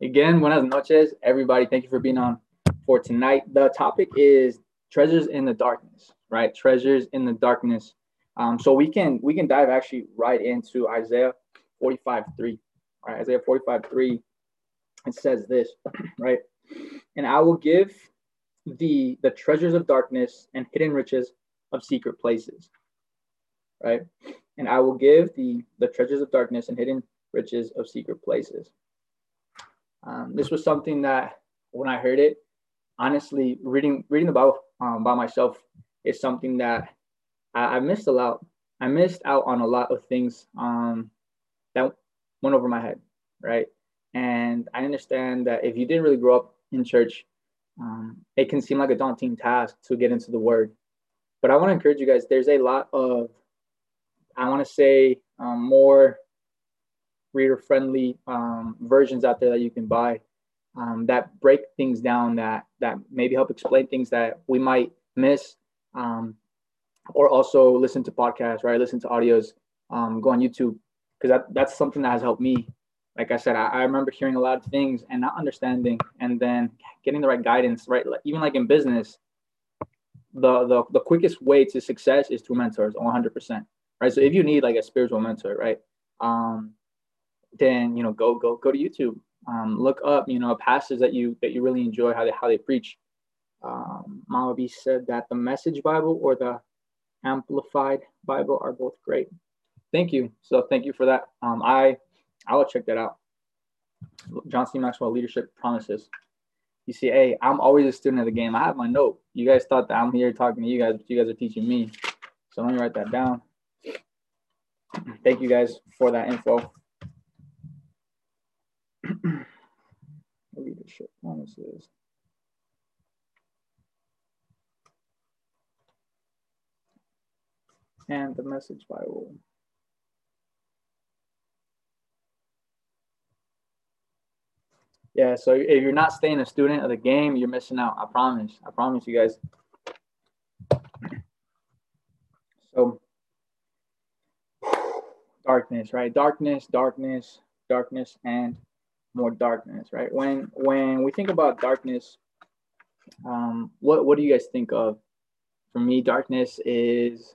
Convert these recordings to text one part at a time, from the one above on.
Again, buenas noches, everybody. Thank you for being on for tonight. The topic is treasures in the darkness, right? Treasures in the darkness. Um, so we can we can dive actually right into Isaiah 45 3. Right, Isaiah 45 3. It says this, right? And I will give the the treasures of darkness and hidden riches of secret places. Right? And I will give the the treasures of darkness and hidden riches of secret places. Um, this was something that when I heard it, honestly, reading reading the Bible um, by myself is something that I, I, missed a lot. I missed out on a lot of things um, that went over my head, right? And I understand that if you didn't really grow up in church, um, it can seem like a daunting task to get into the Word. But I want to encourage you guys. There's a lot of, I want to say, um, more reader friendly um, versions out there that you can buy um, that break things down that that maybe help explain things that we might miss um, or also listen to podcasts right? Listen to audios um, go on youtube because that, that's something that has helped me. Like i said I, I, remember hearing a lot of things and not understanding and then getting the right guidance right? Even like in business the, the the quickest way to success is through mentors 100% right? So if you need like a spiritual mentor right? Um then you know go go go to youtube. Um, look up you know passages that you that you really enjoy how they how they preach. Um, Mama B said that the message bible or the amplified bible are both great. Thank you. So thank you for that. Um, i i will check that out. John c. Maxwell leadership promises. You see hey i'm always a student of the game. I have my note. You guys thought that i'm here talking to you guys but you guys are teaching me. So let me write that down. Thank you guys for that info leadership promises. And the message Bible. Yeah, so if you're not staying a student of the game, you're missing out. I promise. I promise you guys. So, darkness, right? Darkness, darkness, darkness, and more darkness, right? When when we think about darkness, um, what what do you guys think of? For me, darkness is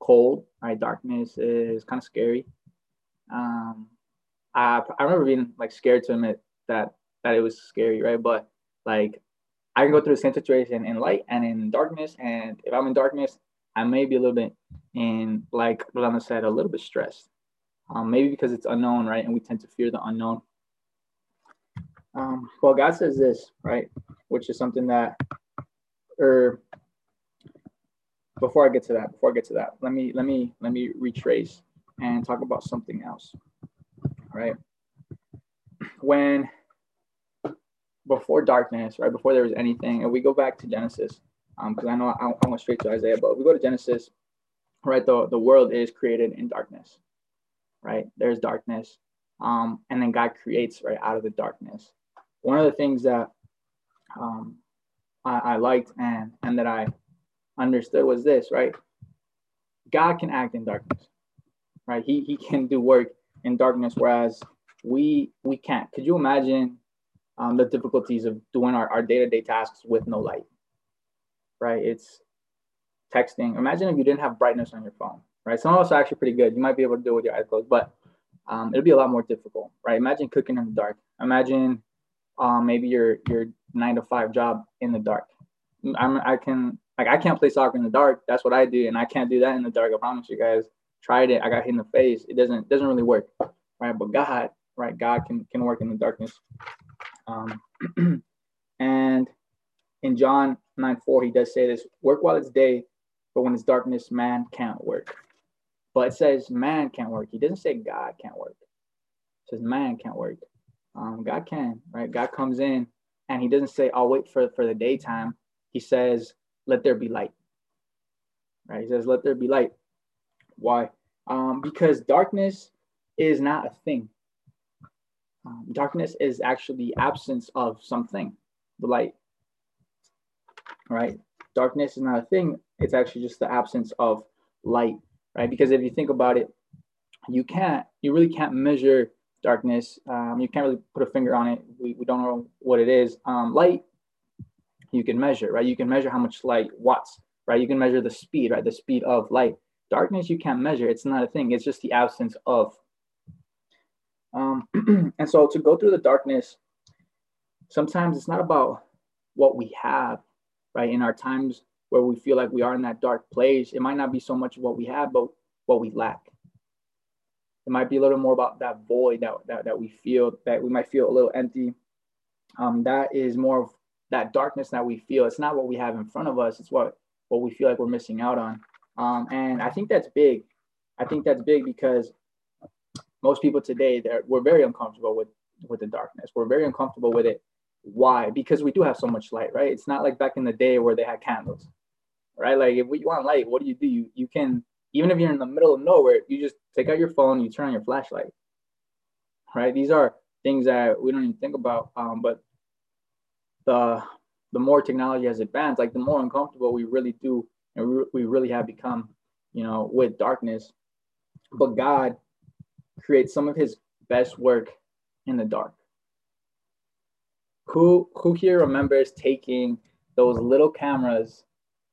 cold. Right, darkness is kind of scary. Um, I I remember being like scared to admit that that it was scary, right? But like I can go through the same situation in light and in darkness, and if I'm in darkness, I may be a little bit in like Rolando said, a little bit stressed. Um, maybe because it's unknown, right? And we tend to fear the unknown. Um, well, God says this, right? Which is something that, or before I get to that, before I get to that, let me let me let me retrace and talk about something else, right? When before darkness, right before there was anything, and we go back to Genesis, because um, I know I, I went straight to Isaiah, but if we go to Genesis, right? The the world is created in darkness, right? There's darkness, um, and then God creates right out of the darkness one of the things that um, I, I liked and and that I understood was this, right? God can act in darkness, right? He he can do work in darkness, whereas we we can't. Could you imagine um, the difficulties of doing our, our day-to-day tasks with no light? Right? It's texting. Imagine if you didn't have brightness on your phone, right? Some of us are actually pretty good. You might be able to do it with your eyes closed, but um, it'll be a lot more difficult, right? Imagine cooking in the dark. Imagine um, maybe your your nine to five job in the dark. I'm I can like I can't play soccer in the dark. That's what I do, and I can't do that in the dark. I promise you guys. Tried it. I got hit in the face. It doesn't doesn't really work, right? But God, right? God can can work in the darkness. Um, and in John 9 4, he does say this work while it's day, but when it's darkness, man can't work. But it says man can't work. He doesn't say God can't work. It says man can't work. Um, God can, right? God comes in and he doesn't say, I'll wait for, for the daytime. He says, let there be light, right? He says, let there be light. Why? Um, because darkness is not a thing. Um, darkness is actually absence of something, the light, right? Darkness is not a thing. It's actually just the absence of light, right? Because if you think about it, you can't, you really can't measure darkness. Um, you can't really put a finger on it. We, we don't know what it is. Um, light, you can measure, right? You can measure how much light watts, right? You can measure the speed, right? The speed of light. Darkness, you can't measure. It's not a thing. It's just the absence of. Um, and so to go through the darkness, sometimes it's not about what we have, right? In our times where we feel like we are in that dark place, it might not be so much what we have, but what we lack. It might be a little more about that void that, that, that we feel, that we might feel a little empty. Um, that is more of that darkness that we feel. It's not what we have in front of us, it's what, what we feel like we're missing out on. Um, and I think that's big. I think that's big because most people today, they're, we're very uncomfortable with, with the darkness. We're very uncomfortable with it. Why? Because we do have so much light, right? It's not like back in the day where they had candles, right? Like if we want light, what do you do? You, you can even if you're in the middle of nowhere, you just take out your phone, you turn on your flashlight. Right? These are things that we don't even think about. Um, but the the more technology has advanced, like the more uncomfortable we really do, and we, we really have become, you know, with darkness. But God creates some of His best work in the dark. Who who here remembers taking those little cameras,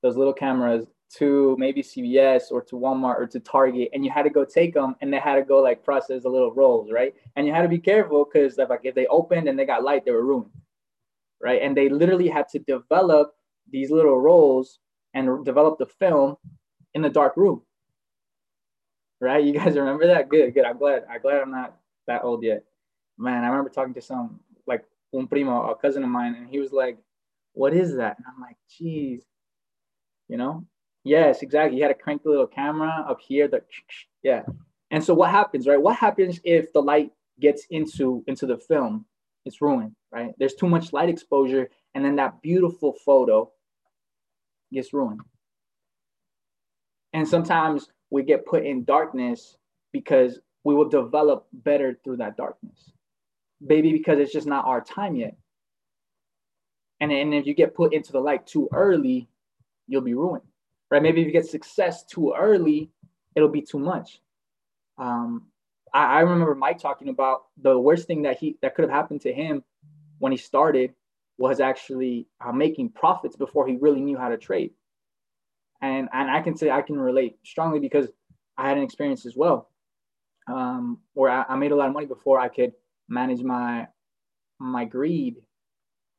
those little cameras to maybe CVS or to Walmart or to Target, and you had to go take them, and they had to go like process the little rolls, right? And you had to be careful because like if they opened and they got light, they were ruined, right? And they literally had to develop these little rolls and develop the film in the dark room, right? You guys remember that? Good, good. I'm glad. I'm glad I'm not that old yet. Man, I remember talking to some like un primo, a cousin of mine, and he was like, "What is that?" And I'm like, "Geez." You know, Yes, exactly. You had to crank the little camera up here. The yeah. And so what happens, right? What happens if the light gets into into the film? It's ruined, right? There's too much light exposure, and then that beautiful photo gets ruined. And sometimes we get put in darkness because we will develop better through that darkness. Maybe because it's just not our time yet. And, and if you get put into the light too early, you'll be ruined right? Maybe if you get success too early, it'll be too much. Um, I, I remember Mike talking about the worst thing that he that could have happened to him when he started was actually uh, making profits before he really knew how to trade. And and I can say I can relate strongly because I had an experience as well, um, where I, I made a lot of money before I could manage my my greed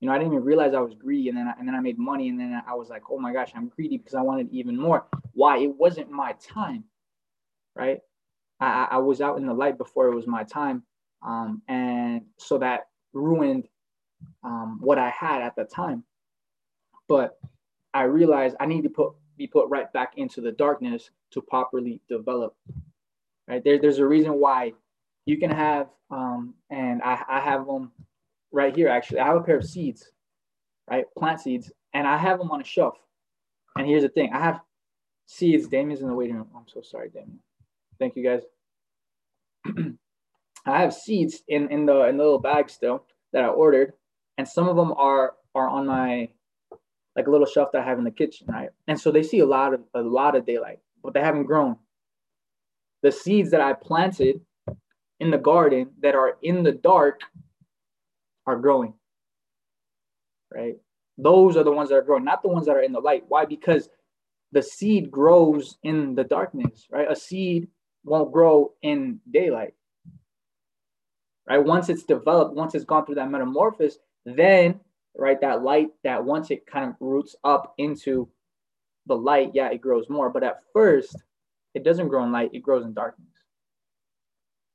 you know, I didn't even realize I was greedy, and then I, and then I made money, and then I was like, oh my gosh, I'm greedy because I wanted even more. Why? It wasn't my time, right? I, I was out in the light before it was my time, um, and so that ruined um, what I had at the time. But I realized I need to put be put right back into the darkness to properly develop. Right there, there's a reason why you can have, um, and I, I have them right here, actually. I have a pair of seeds, right? Plant seeds, and I have them on a shelf. And here's the thing I have seeds. Damien's in the waiting room. I'm so sorry, Damien. Thank you guys. I have seeds in, in the in the little bag still that I ordered, and some of them are are on my like a little shelf that I have in the kitchen, right? And so they see a lot of a lot of daylight, but they haven't grown. The seeds that I planted in the garden that are in the dark are growing. Right? Those are the ones that are growing, not the ones that are in the light. Why? Because the seed grows in the darkness, right? A seed won't grow in daylight. Right? Once it's developed, once it's gone through that metamorphosis, then right, that light that once it kind of roots up into the light, yeah, it grows more. But at first, it doesn't grow in light, it grows in darkness.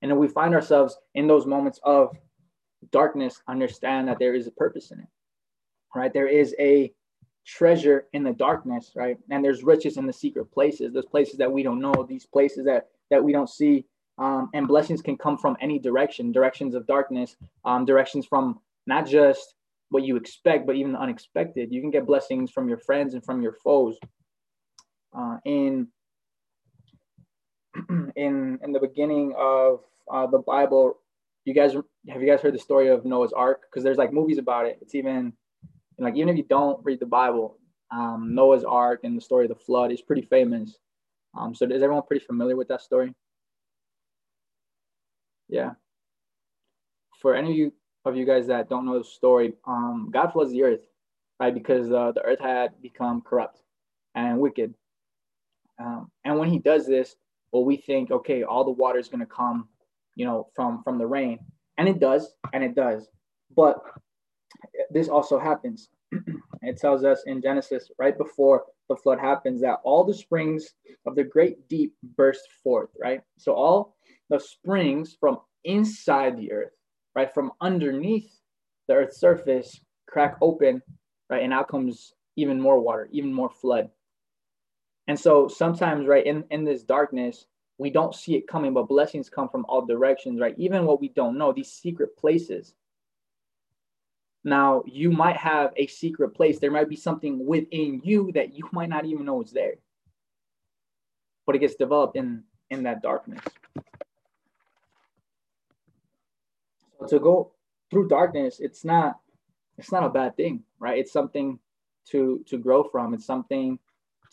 And then we find ourselves in those moments of darkness understand that there is a purpose in it right? There is a treasure in the darkness right? And there's riches in the secret places those places that we don't know these places that that we don't see. Um, and blessings can come from any direction directions of darkness um, directions from not just what you expect but even the unexpected. You can get blessings from your friends and from your foes uh, in in in the beginning of uh, the bible you guys have you guys heard the story of Noah's Ark? Because there's like movies about it. It's even like even if you don't read the Bible, um, Noah's Ark and the story of the flood is pretty famous. Um, so is everyone pretty familiar with that story? Yeah. for any of you of you guys that don't know the story, um, God floods the earth, right? Because uh, the earth had become corrupt and wicked. Um, and when He does this, well, we think, okay, all the water is going to come, you know, from from the rain, and it does, and it does. But this also happens. it tells us in Genesis, right before the flood happens, that all the springs of the great deep burst forth, right? So all the springs from inside the earth, right, from underneath the earth's surface, crack open, right, and out comes even more water, even more flood. And so sometimes, right, in, in this darkness, we don't see it coming, but blessings come from all directions, right? Even what we don't know, these secret places. Now, you might have a secret place. There might be something within you that you might not even know is there. But it gets developed in in that darkness. So to go through darkness, it's not it's not a bad thing, right? It's something to to grow from. It's something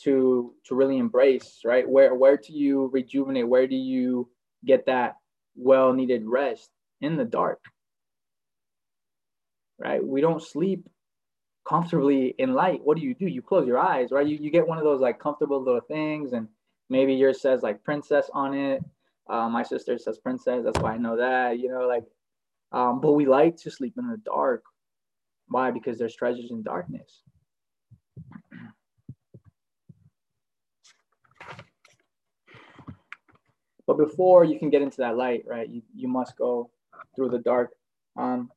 to to really embrace, right? Where where do you rejuvenate? Where do you get that well needed rest in the dark? Right? We don't sleep comfortably in light. What do you do? You close your eyes, right? You, you get one of those like comfortable little things, and maybe yours says like princess on it. Uh, my sister says princess. That's why I know that. You know, like, um, but we like to sleep in the dark. Why? Because there's treasures in darkness. But before you can get into that light, right, you, you must go through the dark. Um,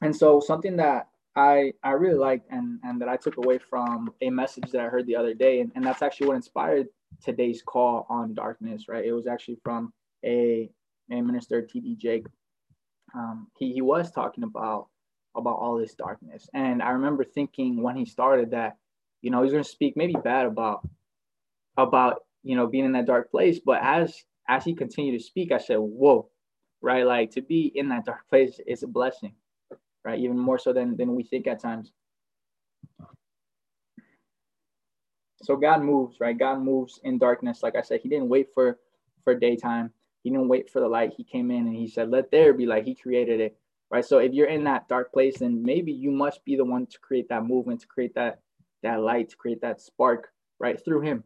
and so something that I I really liked and and that I took away from a message that I heard the other day, and, and that's actually what inspired today's call on darkness, right? It was actually from a, a minister, T.D. Jakes. Um, he, he was talking about about all this darkness. And I remember thinking when he started that, you know, he's gonna speak maybe bad about about you know being in that dark place, but as as he continued to speak, I said, whoa, right? Like to be in that dark place is a blessing, right? Even more so than, than we think at times. So God moves, right? God moves in darkness. Like I said, he didn't wait for, for daytime. He didn't wait for the light. He came in and he said, let there be light. He created it, right? So if you're in that dark place, then maybe you must be the one to create that movement, to create that, that light, to create that spark, right? Through him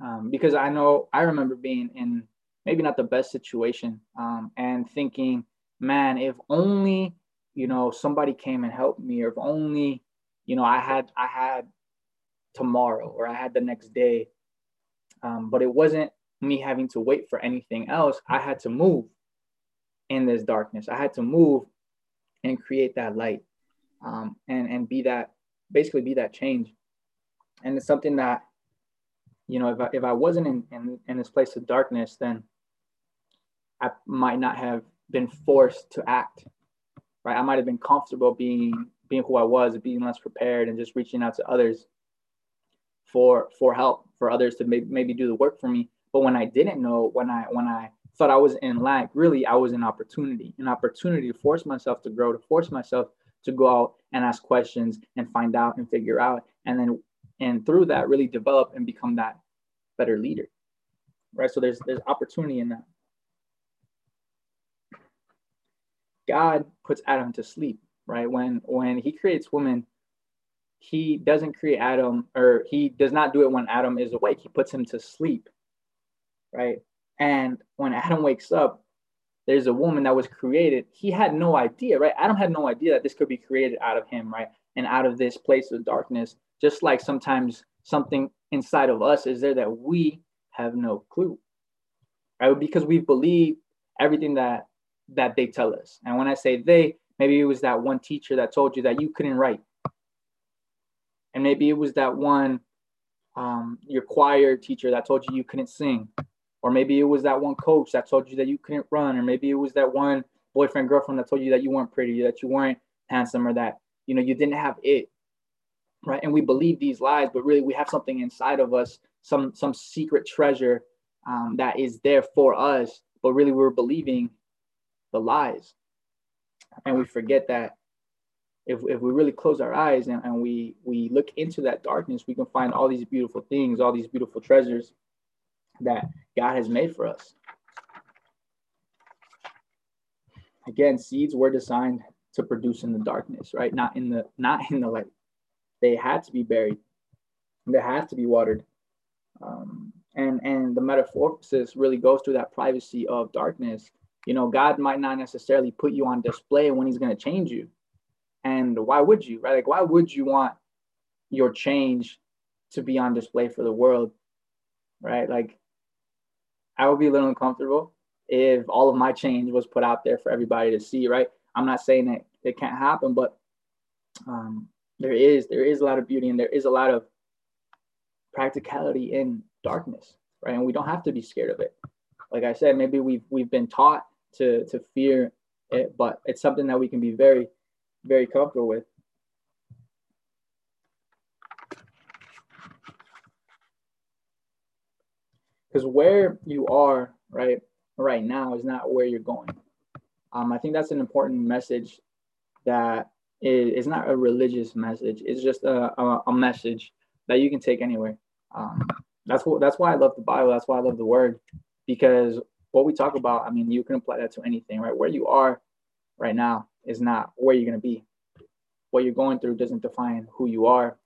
um, because I know I remember being in maybe not the best situation um, and thinking, man, if only you know somebody came and helped me, or if only you know I had I had tomorrow or I had the next day, um, but it wasn't me having to wait for anything else. I had to move in this darkness. I had to move and create that light um, and and be that basically be that change. And it's something that you know, if I, if I wasn't in, in, in this place of darkness, then I might not have been forced to act, right? I might have been comfortable being being who I was, being less prepared, and just reaching out to others for for help, for others to maybe, maybe do the work for me. But when I didn't know, when I when I thought I was in lack, really I was in opportunity, an opportunity to force myself to grow, to force myself to go out and ask questions and find out and figure out, and then and through that really develop and become that better leader right? So there's there's opportunity in that. God puts adam to sleep right? When when he creates woman he doesn't create adam or he does not do it when adam is awake. He puts him to sleep right? And when adam wakes up there's a woman that was created. He had no idea right? Adam had no idea that this could be created out of him right? And out of this place of darkness just like sometimes something inside of us is there that we have no clue right? Because we believe everything that that they tell us. And when i say they maybe it was that one teacher that told you that you couldn't write. And maybe it was that one um, your choir teacher that told you you couldn't sing. Or maybe it was that one coach that told you that you couldn't run. Or maybe it was that one boyfriend girlfriend that told you that you weren't pretty that you weren't handsome or that you know you didn't have it right and we believe these lies but really we have something inside of us some some secret treasure um, that is there for us but really we're believing the lies and we forget that if, if we really close our eyes and, and we we look into that darkness we can find all these beautiful things all these beautiful treasures that god has made for us again, seeds were designed to produce in the darkness, right? Not in the not in the light. They had to be buried. They had to be watered. Um, and and the metamorphosis really goes through that privacy of darkness. You know, God might not necessarily put you on display when He's going to change you. And why would you, right? Like, why would you want your change to be on display for the world, right? Like, I would be a little uncomfortable if all of my change was put out there for everybody to see, right? I'm not saying that it can't happen, but um, there is there is a lot of beauty and there is a lot of practicality in darkness, right? And we don't have to be scared of it. Like I said, maybe we've we've been taught to to fear it, but it's something that we can be very very comfortable with. Because where you are right right now is not where you're going. Um, I think that's an important message that is not a religious message. It's just a, a, a message that you can take anywhere. Um, that's what that's why I love the Bible. That's why I love the Word, because what we talk about, I mean, you can apply that to anything, right? Where you are right now is not where you're going to be. What you're going through doesn't define who you are,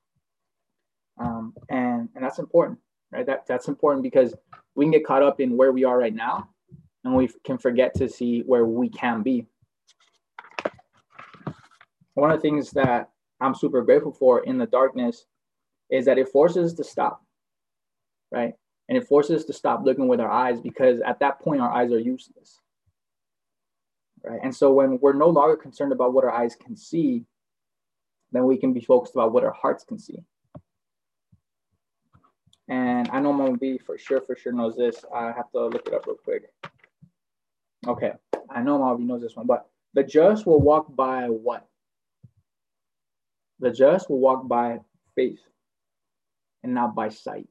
um, and and that's important, right? That that's important because we can get caught up in where we are right now, and we can forget to see where we can be. One of the things that I'm super grateful for in the darkness is that it forces us to stop right? And it forces us to stop looking with our eyes because at that point, our eyes are useless, right? And so when we're no longer concerned about what our eyes can see, then we can be focused about what our hearts can see. And I know Mama B for sure, for sure knows this. I have to look it up real quick. Okay, I know Mama B knows this one, but the just will walk by what? The just will walk by faith and not by sight.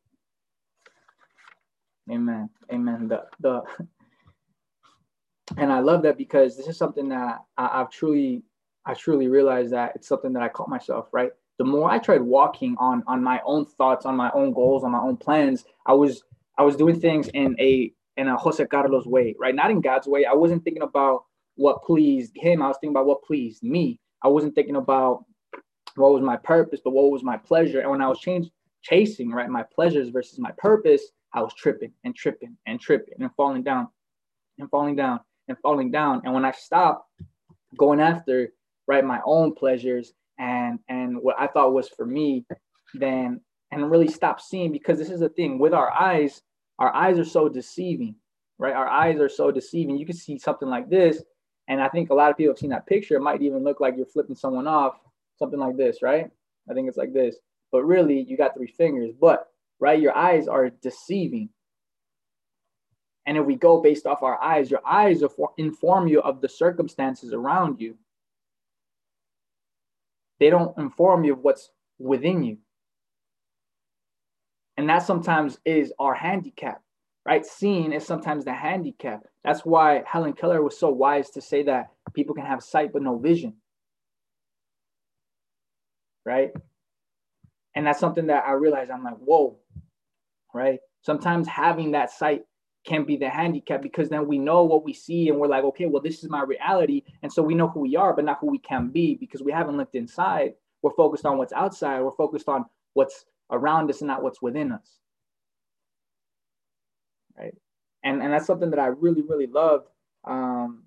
Amen. Amen. The the and I love that because this is something that I, have truly I truly realized that it's something that I caught myself, right? The more I tried walking on on my own thoughts, on my own goals, on my own plans, I was I was doing things in a in a Jose Carlos way, right? Not in God's way. I wasn't thinking about what pleased him. I was thinking about what pleased me. I wasn't thinking about what was my purpose, but what was my pleasure. And when I was change, chasing, right, my pleasures versus my purpose, I was tripping and tripping and tripping and falling down and falling down and falling down. And when I stopped going after right my own pleasures and and what I thought was for me, then and really stop seeing because this is the thing with our eyes, our eyes are so deceiving, right? Our eyes are so deceiving. You can see something like this, and I think a lot of people have seen that picture. It might even look like you're flipping someone off, something like this, right? I think it's like this, but really you got three fingers. But right? Your eyes are deceiving. And if we go based off our eyes, your eyes inform you of the circumstances around you. They don't inform you of what's within you. And that sometimes is our handicap, right? Seeing is sometimes the handicap. That's why Helen Keller was so wise to say that people can have sight but no vision, right? And that's something that I realized I'm like, whoa, right? Sometimes having that sight can be the handicap because then we know what we see and we're like, okay, well, this is my reality. And so we know who we are, but not who we can be because we haven't looked inside. We're focused on what's outside, we're focused on what's around us and not what's within us. Right. And, and that's something that I really, really loved. Um,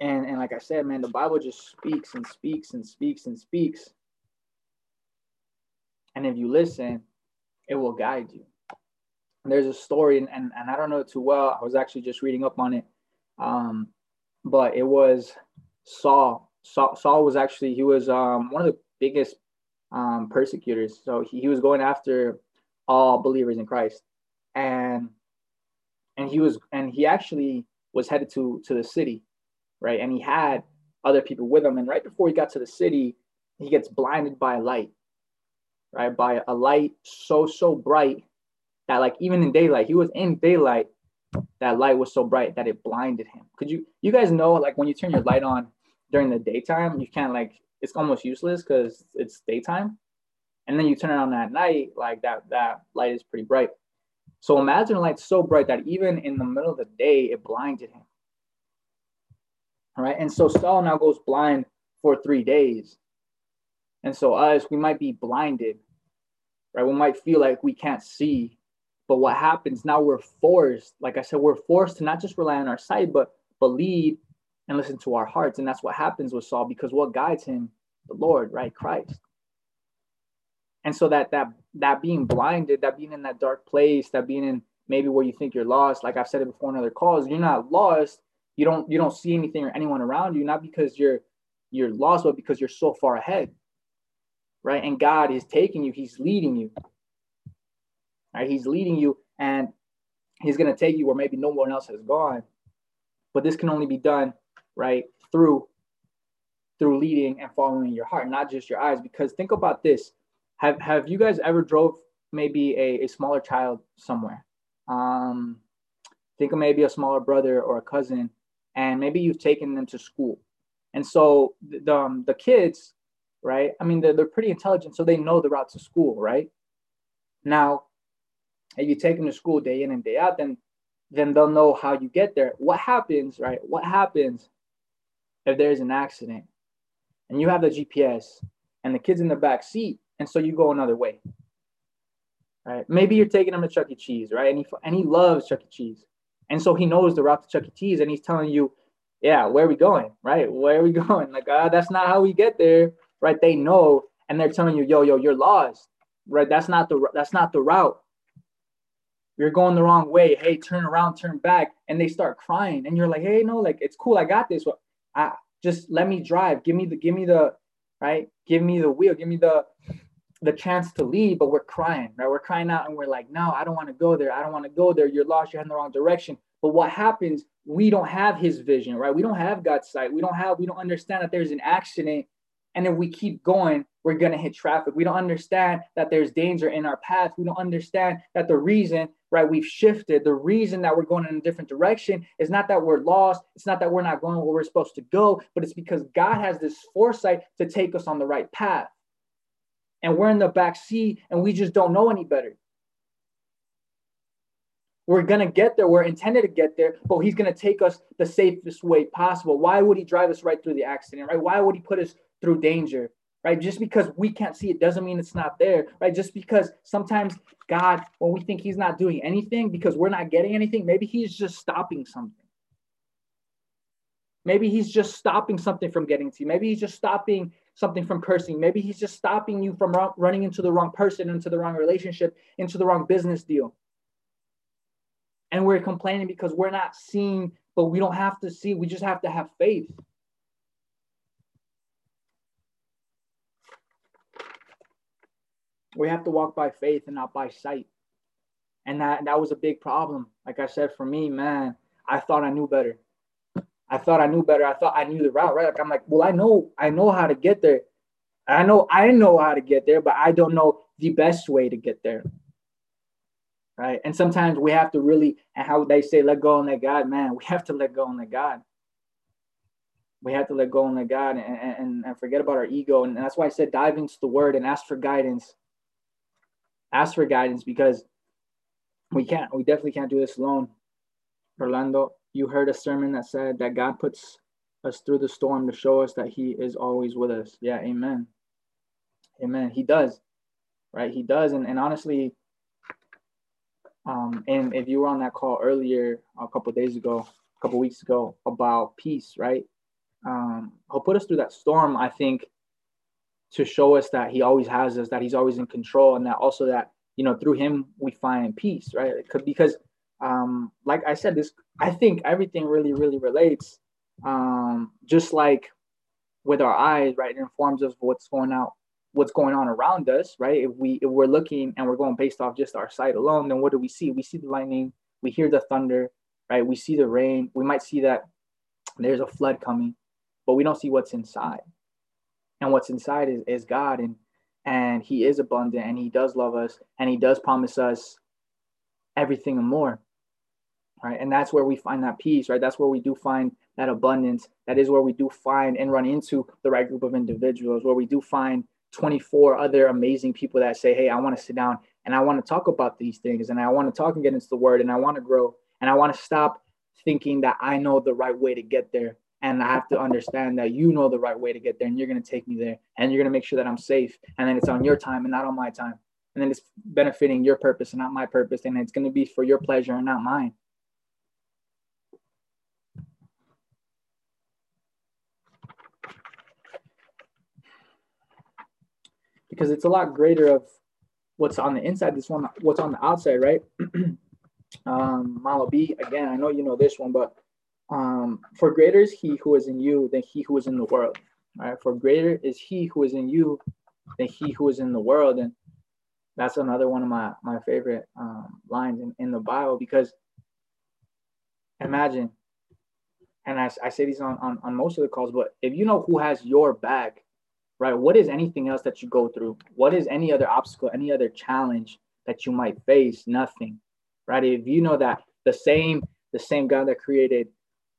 and, and like I said, man, the Bible just speaks and speaks and speaks and speaks. And if you listen, it will guide you there's a story, and, and, and I don't know it too well. I was actually just reading up on it. Um, but it was Saul. Saul. Saul was actually, he was um, one of the biggest um, persecutors. So he, he was going after all believers in Christ. And and he was and he actually was headed to to the city, right? And he had other people with him. And right before he got to the city, he gets blinded by light, right? By a light so so bright that like even in daylight, he was in daylight. That light was so bright that it blinded him. Could you you guys know like when you turn your light on during the daytime, you can't like it's almost useless because it's daytime, and then you turn it on at night, like that that light is pretty bright. So imagine a light so bright that even in the middle of the day, it blinded him. All right. And so Saul now goes blind for three days. And so us, we might be blinded, right? We might feel like we can't see. But what happens now, we're forced, like I said, we're forced to not just rely on our sight, but believe and listen to our hearts. And that's what happens with Saul because what guides him? The Lord, right? Christ. And so that that that being blinded, that being in that dark place, that being in maybe where you think you're lost, like I've said it before in other calls, you're not lost. You don't you don't see anything or anyone around you, not because you're you're lost, but because you're so far ahead. Right. And God is taking you, He's leading you. Right? He's leading you and He's gonna take you where maybe no one else has gone. But this can only be done right through through leading and following your heart, not just your eyes. Because think about this: have have you guys ever drove maybe a, a smaller child somewhere? Um, think of maybe a smaller brother or a cousin, and maybe you've taken them to school, and so the um, the kids, right? I mean, they're, they're pretty intelligent, so they know the route to school, right? Now, if you take them to school day in and day out, then then they'll know how you get there. What happens, right? What happens if there's an accident and you have the GPS and the kid's in the back seat, and so you go another way, right? Maybe you're taking him to Chuck E. Cheese, right? And he and he loves Chuck E. Cheese, and so he knows the route to Chuck E. Cheese, and he's telling you, yeah, where are we going, right? Where are we going? Like, ah, that's not how we get there, right? They know, and they're telling you, yo, yo, you're lost, right? That's not the that's not the route you're going the wrong way. Hey, turn around, turn back. And they start crying. And you're like, hey, no, like it's cool. I got this. I just let me drive. Give me the, give me the, right? Give me the wheel. Give me the, the chance to leave. But we're crying, right? We're crying out and we're like, no, I don't want to go there. I don't want to go there. You're lost. You're in the wrong direction. But what happens? We don't have his vision, right? We don't have God's sight. We don't have, we don't understand that there's an accident. And if we keep going, we're going to hit traffic. We don't understand that there's danger in our path. We don't understand that the reason right? We've shifted. The reason that we're going in a different direction is not that we're lost. It's not that we're not going where we're supposed to go, but it's because God has this foresight to take us on the right path. And we're in the back seat and we just don't know any better. We're going to get there. We're intended to get there, but he's going to take us the safest way possible. Why would he drive us right through the accident, right? Why would he put us through danger? right? Just because we can't see it doesn't mean it's not there, right? Just because sometimes God, when we think He's not doing anything because we're not getting anything, maybe He's just stopping something. Maybe He's just stopping something from getting to you. Maybe He's just stopping something from cursing. Maybe He's just stopping you from running into the wrong person, into the wrong relationship, into the wrong business deal. And we're complaining because we're not seeing, but we don't have to see. We just have to have faith. We have to walk by faith and not by sight. And that that was a big problem. Like I said, for me, man, I thought I knew better. I thought I knew better. I thought I knew the route, right? Like I'm like, well, I know, I know how to get there. I know I know how to get there, but I don't know the best way to get there. Right. And sometimes we have to really, and how they say, let go and let God, man, we have to let go and let God. We have to let go and let God and, and, and forget about our ego. And that's why I said dive into the word and ask for guidance ask for guidance because we can't, we definitely can't do this alone. Orlando, you heard a sermon that said that God puts us through the storm to show us that He is always with us. Yeah, amen. Amen. He does, right? He does. And, and honestly, um, and if you were on that call earlier, a couple days ago, a couple weeks ago, about peace, right? Um, he'll put us through that storm, I think, to show us that he always has us, that he's always in control, and that also that you know through him we find peace, right? Because um, like I said, this I think everything really really relates. Um, just like with our eyes, right? It informs us what's going out, what's going on around us, right? If we if we're looking and we're going based off just our sight alone, then what do we see? We see the lightning, we hear the thunder, right? We see the rain. We might see that there's a flood coming, but we don't see what's inside, and what's inside is, is God and and he is abundant and he does love us and he does promise us everything and more right? And that's where we find that peace right? That's where we do find that abundance. That is where we do find and run into the right group of individuals where we do find 24 other amazing people that say hey i want to sit down and i want to talk about these things and i want to talk and get into the word and i want to grow and i want to stop thinking that i know the right way to get there and I have to understand that you know the right way to get there and you're going to take me there and you're going to make sure that I'm safe and then it's on your time and not on my time. And then it's benefiting your purpose and not my purpose and it's going to be for your pleasure and not mine. Because it's a lot greater of what's on the inside this one what's on the outside right? Um Mama B again I know you know this one but um for greater is he who is in you than he who is in the world right for greater is he who is in you than he who is in the world and that's another one of my my favorite um, lines in, in the Bible because imagine, and I, I say these on, on on most of the calls, but if you know who has your back, right? What is anything else that you go through? What is any other obstacle, any other challenge that you might face? Nothing, right? If you know that the same the same God that created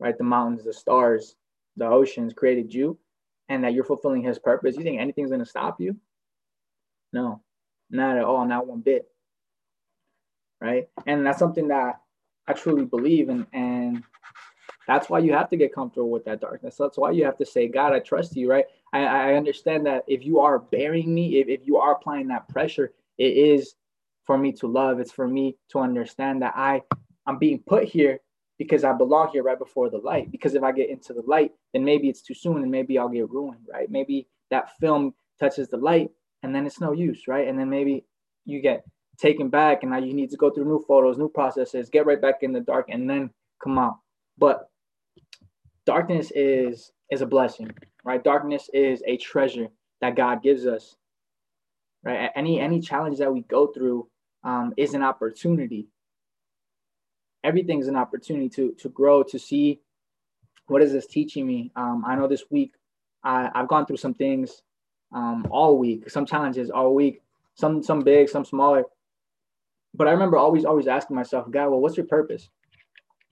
right the mountains, the stars, the oceans created you, and that you're fulfilling His purpose, you think anything's gonna stop you? No, not at all, not one bit. Right. And that's something that I truly believe in. And that's why you have to get comfortable with that darkness. That's why you have to say, God, I trust you, right? I, I understand that if you are bearing me, if, if you are applying that pressure, it is for me to love. It's for me to understand that I I'm being put here because I belong here right before the light. Because if I get into the light, then maybe it's too soon and maybe I'll get ruined, right? Maybe that film touches the light and then it's no use, right? And then maybe you get taken back and now you need to go through new photos, new processes, get right back in the dark and then come out. But darkness is is a blessing, right? Darkness is a treasure that God gives us. Right? Any any challenge that we go through um, is an opportunity. Everything's an opportunity to to grow, to see what is this teaching me. Um, I know this week I, I've gone through some things um, all week, some challenges all week, some some big, some smaller. But I remember always always asking myself, God, well, what's your purpose?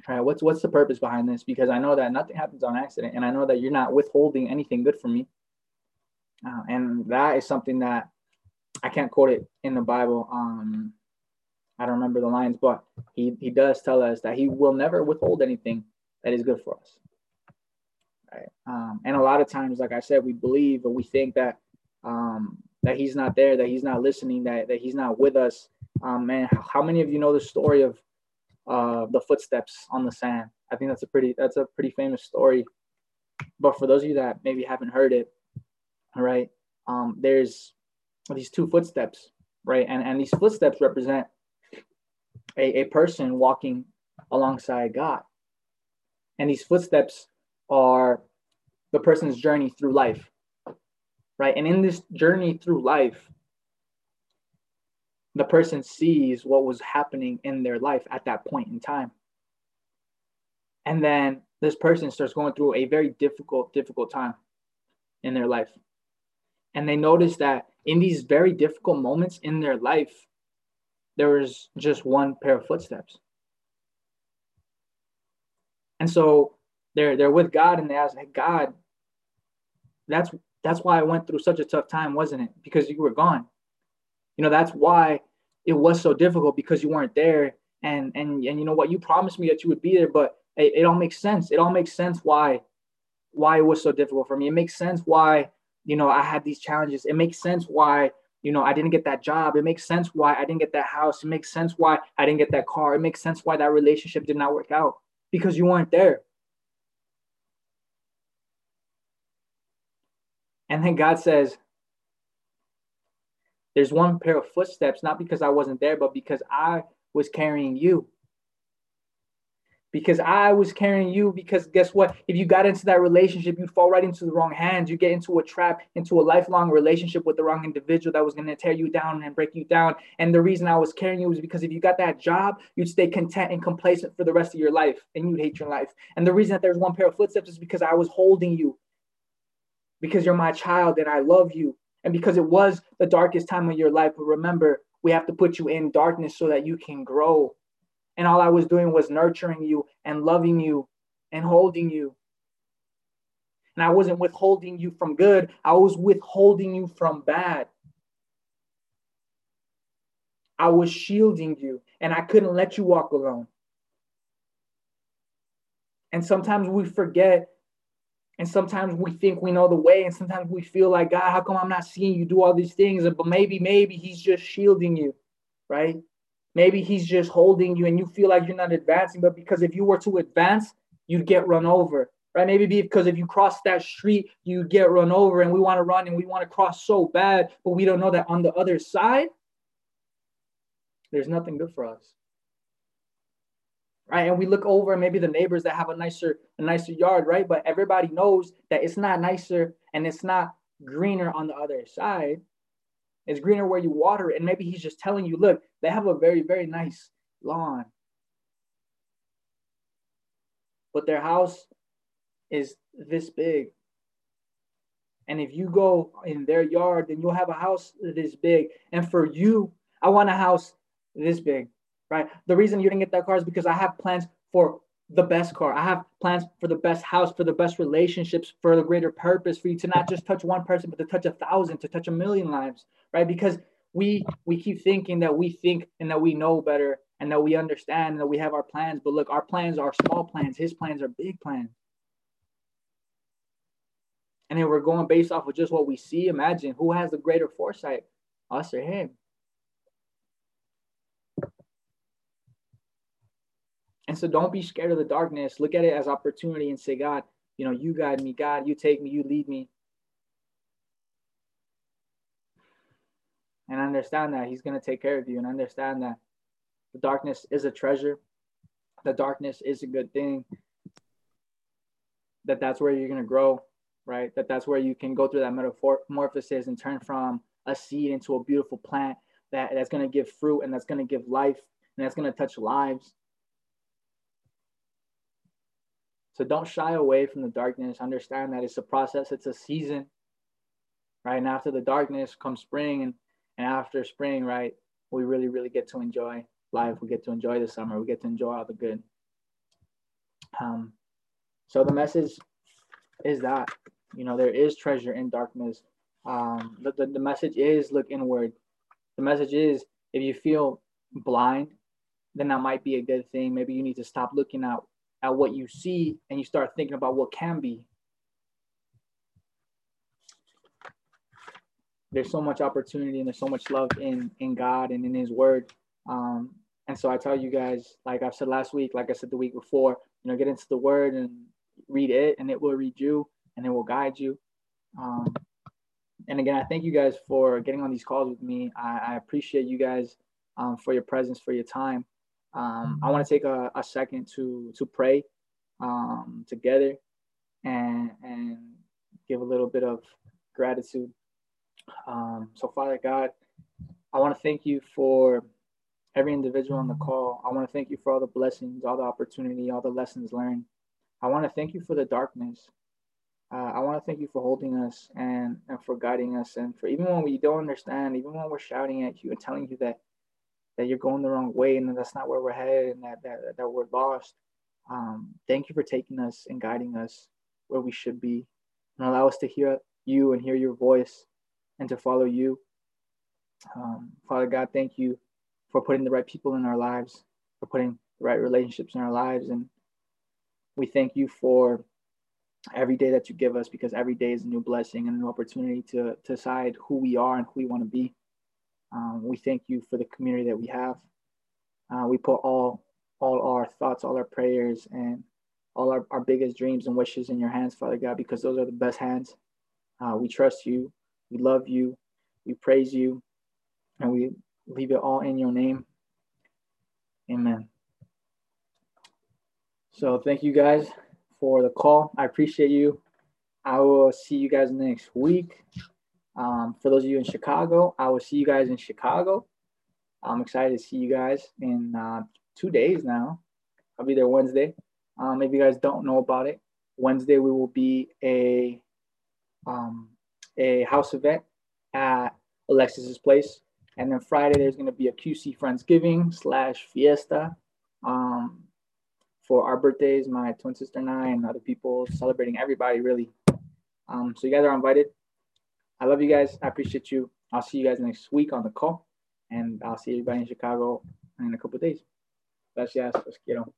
All right, what's what's the purpose behind this? Because I know that nothing happens on accident, and I know that you're not withholding anything good from me. Uh, and that is something that I can't quote it in the Bible. Um, I don't remember the lines, but he he does tell us that he will never withhold anything that is good for us. Right. Um, and a lot of times, like I said, we believe or we think that um, that he's not there, that he's not listening, that, that he's not with us. Um, man, how many of you know the story of uh, the footsteps on the sand? I think that's a pretty that's a pretty famous story. But for those of you that maybe haven't heard it, all right, um, there's these two footsteps, right, and and these footsteps represent a, a person walking alongside God, and these footsteps are the person's journey through life right? And in this journey through life, the person sees what was happening in their life at that point in time. And then this person starts going through a very difficult, difficult time in their life. And they notice that in these very difficult moments in their life, there was just one pair of footsteps. And so they're they're with God and they ask, hey, God, that's that's why I went through such a tough time, wasn't it? Because you were gone. You know, that's why it was so difficult because you weren't there. And and and you know what? You promised me that you would be there, but it, it all makes sense. It all makes sense why why it was so difficult for me. It makes sense why you know I had these challenges. It makes sense why you know I didn't get that job. It makes sense why I didn't get that house. It makes sense why I didn't get that car. It makes sense why that relationship did not work out because you weren't there. And then God says, There's one pair of footsteps, not because I wasn't there, but because I was carrying you. Because I was carrying you, because guess what? If you got into that relationship, you'd fall right into the wrong hands. You get into a trap, into a lifelong relationship with the wrong individual that was going to tear you down and break you down. And the reason I was carrying you was because if you got that job, you'd stay content and complacent for the rest of your life and you'd hate your life. And the reason that there's one pair of footsteps is because I was holding you because you're my child and I love you. And because it was the darkest time of your life, but remember, we have to put you in darkness so that you can grow. And all I was doing was nurturing you and loving you and holding you. And I wasn't withholding you from good, I was withholding you from bad. I was shielding you and I couldn't let you walk alone. And sometimes we forget And sometimes we think we know the way, and sometimes we feel like, God, how come I'm not seeing you do all these things? But maybe, maybe He's just shielding you, right? Maybe He's just holding you, and you feel like you're not advancing. But because if you were to advance, you'd get run over, right? Maybe because if you cross that street, you get run over, and we want to run and we want to cross so bad, but we don't know that on the other side, there's nothing good for us right? And we look over maybe the neighbors that have a nicer, a nicer yard, right? But everybody knows that it's not nicer and it's not greener on the other side. It's greener where you water it. And maybe he's just telling you, look, they have a very, very nice lawn. But their house is this big. And if you go in their yard, then you'll have a house this big. And for you, I want a house this big right? The reason you didn't get that car is because I have plans for the best car. I have plans for the best house, for the best relationships, for the greater purpose, for you to not just touch one person, but to touch a thousand, to touch a million lives, right? Because we we keep thinking that we think and that we know better and that we understand and that we have our plans. But look, our plans are small plans. His plans are big plans. And then we're going based off of just what we see. Imagine who has the greater foresight, us or him. And so don't be scared of the darkness. Look at it as opportunity and say, God, you know, you guide me. God, you take me, you lead me. And understand that He's going to take care of you and understand that the darkness is a treasure. The darkness is a good thing. That that's where you're going to grow, right? That that's where you can go through that metamorphosis and turn from a seed into a beautiful plant that, that's going to give fruit and that's going to give life and that's going to touch lives. So don't shy away from the darkness. Understand that it's a process, it's a season, right? And after the darkness comes spring, and, and after spring, right, we really, really get to enjoy life. We get to enjoy the summer. We get to enjoy all the good. Um, so the message is that, you know, there is treasure in darkness. Um, the, the, the message is look inward. The message is if you feel blind, then that might be a good thing. Maybe you need to stop looking out at what you see and you start thinking about what can be. There's so much opportunity and there's so much love in in God and in His Word. Um, and so I tell you guys, like I've said last week, like I said the week before, you know, get into the Word and read it, and it will read you and it will guide you. Um, and again, I thank you guys for getting on these calls with me. I, I appreciate you guys um, for your presence, for your time. Um, I want to take a, a, second to to pray um, together and and give a little bit of gratitude. Um, so, Father God, I want to thank you for every individual on the call. I want to thank you for all the blessings, all the opportunity, all the lessons learned. I want to thank you for the darkness. Uh, I want to thank you for holding us and, and for guiding us and for even when we don't understand, even when we're shouting at you and telling you that that you're going the wrong way and that's not where we're headed and that, that, that we're lost. Um, thank you for taking us and guiding us where we should be and allow us to hear you and hear your voice and to follow you. Um, Father God, thank you for putting the right people in our lives, for putting the right relationships in our lives. And we thank you for every day that you give us because every day is a new blessing and an opportunity to, to decide who we are and who we want to be. Um, we thank you for the community that we have. Uh, we put all all our thoughts, all our prayers, and all our, our biggest dreams and wishes in your hands, Father God, because those are the best hands. Uh, we trust you. We love you. We praise you. And we leave it all in your name. Amen. So thank you guys for the call. I appreciate you. I will see you guys next week. Um, for those of you in Chicago, I will see you guys in Chicago. I'm excited to see you guys in uh, two days now. I'll be there Wednesday. Um, if you guys don't know about it, Wednesday we will be a um, a house event at Alexis's place, and then Friday there's going to be a QC Friendsgiving slash fiesta um, for our birthdays, my twin sister and I, and other people celebrating everybody really. Um, so you guys are invited. I love you guys. I appreciate you. I'll see you guys next week on the call, and I'll see everybody in Chicago in a couple days. Gracias. Los quiero.